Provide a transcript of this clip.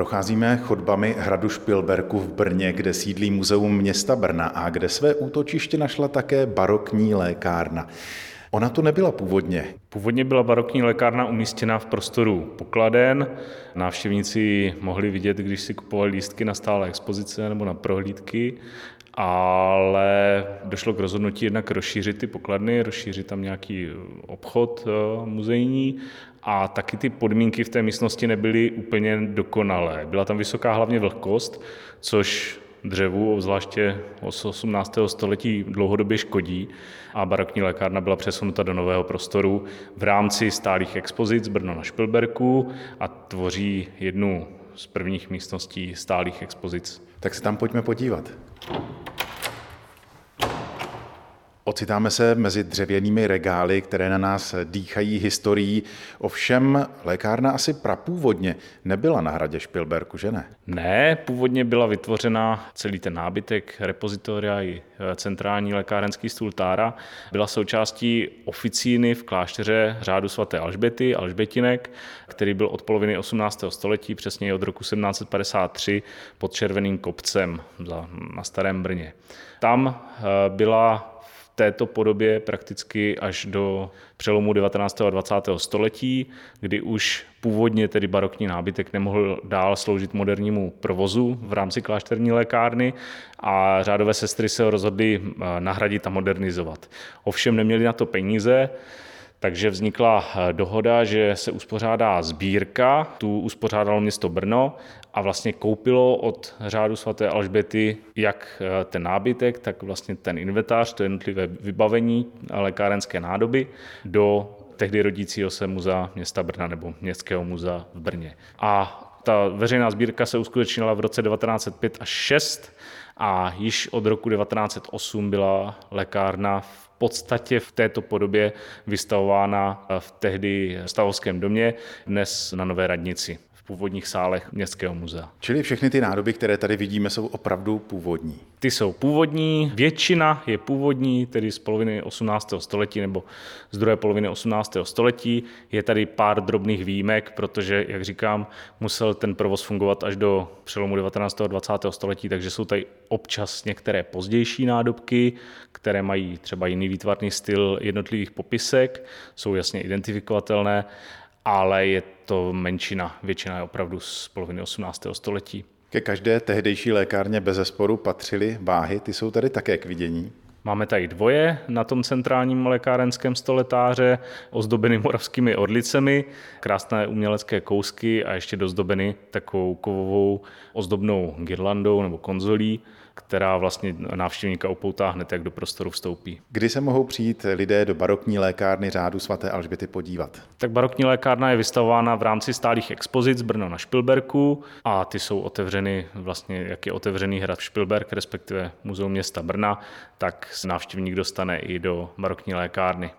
Procházíme chodbami hradu Špilberku v Brně, kde sídlí muzeum města Brna a kde své útočiště našla také barokní lékárna. Ona tu nebyla původně. Původně byla barokní lékárna umístěna v prostoru pokladen. Návštěvníci mohli vidět, když si kupovali lístky na stále expozice nebo na prohlídky, ale došlo k rozhodnutí jednak rozšířit ty pokladny, rozšířit tam nějaký obchod eh, muzejní a taky ty podmínky v té místnosti nebyly úplně dokonalé. Byla tam vysoká hlavně vlhkost, což dřevu, obzvláště z 18. století, dlouhodobě škodí a barokní lékárna byla přesunuta do nového prostoru v rámci stálých expozic Brno na Špilberku a tvoří jednu z prvních místností stálých expozic. Tak se tam pojďme podívat. Ocitáme se mezi dřevěnými regály, které na nás dýchají historií. Ovšem, lékárna asi prapůvodně nebyla na hradě Špilberku, že ne? Ne, původně byla vytvořena celý ten nábytek, repozitoria i e, centrální lékárenský stůl Tára. Byla součástí oficíny v klášteře řádu svaté Alžbety, Alžbetinek, který byl od poloviny 18. století, přesně od roku 1753, pod Červeným kopcem na Starém Brně. Tam e, byla této podobě prakticky až do přelomu 19. a 20. století, kdy už původně tedy barokní nábytek nemohl dál sloužit modernímu provozu v rámci klášterní lékárny a řádové sestry se rozhodly eh, nahradit a modernizovat. Ovšem neměli na to peníze, takže vznikla eh, dohoda, že se uspořádá sbírka, tu uspořádalo město Brno a vlastně koupilo od řádu svaté Alžbety jak eh, ten nábytek, tak vlastně ten inventář, to jednotlivé vybavení lékárenské nádoby do tehdy rodícího se muzea města Brna nebo Městského muzea v Brně. A ta veřejná sbírka se uskutečnila v roce 1905 až 6 a již od roku 1908 byla lékárna v podstatě v této podobě vystavována v tehdy stavovském domě, dnes na Nové radnici původních sálech Městského muzea. Čili všechny ty nádoby, které tady vidíme, jsou opravdu původní. Ty jsou původní, většina je původní, tedy z poloviny 18. století nebo z druhé poloviny 18. století. Je tady pár drobných výjimek, protože, jak říkám, musel ten provoz fungovat až do přelomu 19. a 20. století, takže jsou tady občas některé pozdější nádobky, které mají třeba jiný výtvarný styl jednotlivých popisek, jsou jasně identifikovatelné ale je to menšina. Většina je opravdu z poloviny 18. století. Ke každé tehdejší lékárně bez zesporu patřily váhy, ty jsou tady také k vidění. Máme tady dvoje na tom centrálním lékárenském stoletáře, ozdobeny moravskými orlicemi, krásné umělecké kousky a ještě dozdobeny takovou kovovou ozdobnou girlandou nebo konzolí která vlastně návštěvníka upoutá hned, jak do prostoru vstoupí. Kdy se mohou přijít lidé do barokní lékárny řádu svaté Alžběty podívat? Tak barokní lékárna je vystavována v rámci stálých expozic Brno na Špilberku a ty jsou otevřeny vlastně, jak je otevřený hrad Špilberk, respektive Muzeum města Brna, tak návštěvník dostane i do barokní lékárny.